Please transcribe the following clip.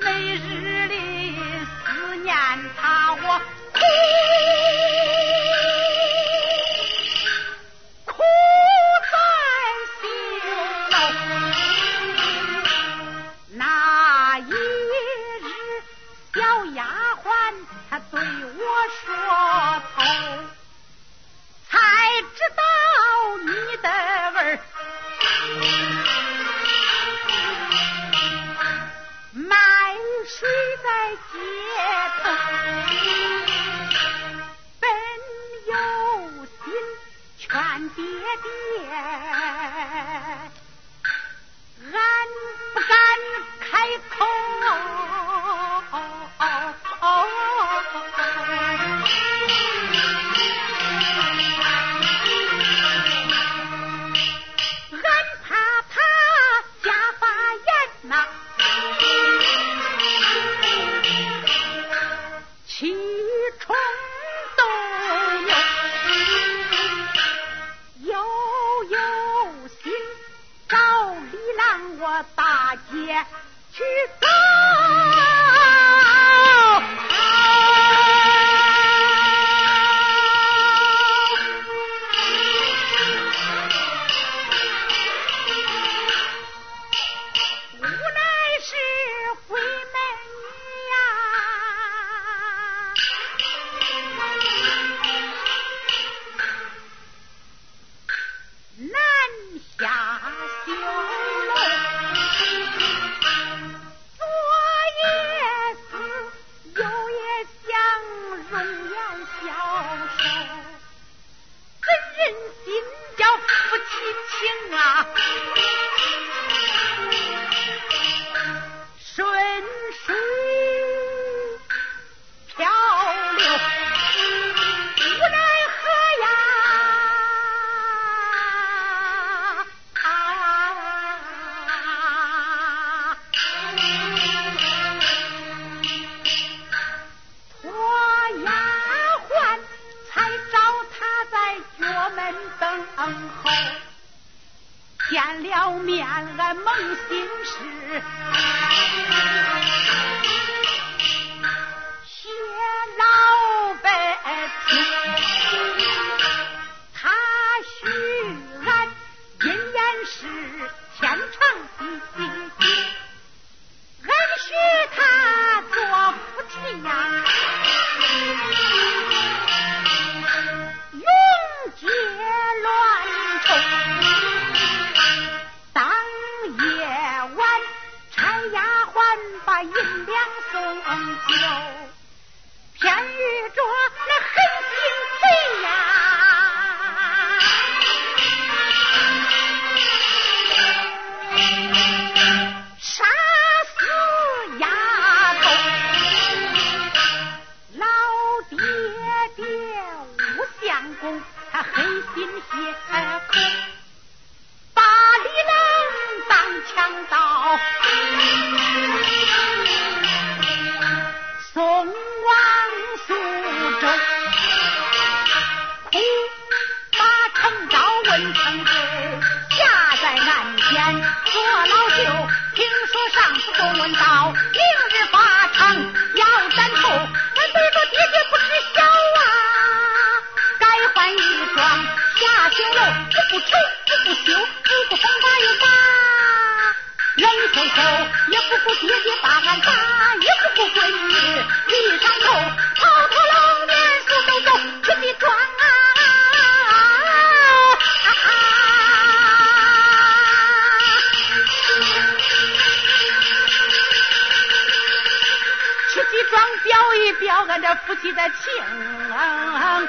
每日里思念他我。爹爹俺不敢开口。后见了面，俺扪心事。要论到明日法场要斩头，俺对着爹爹不知孝啊，该换一双下九楼，子不愁，子不休，子不风把也打，人生后也不顾爹爹把俺打，也不顾闺女一上头，跑头龙年速走走，去的庄。夫妻的情缘。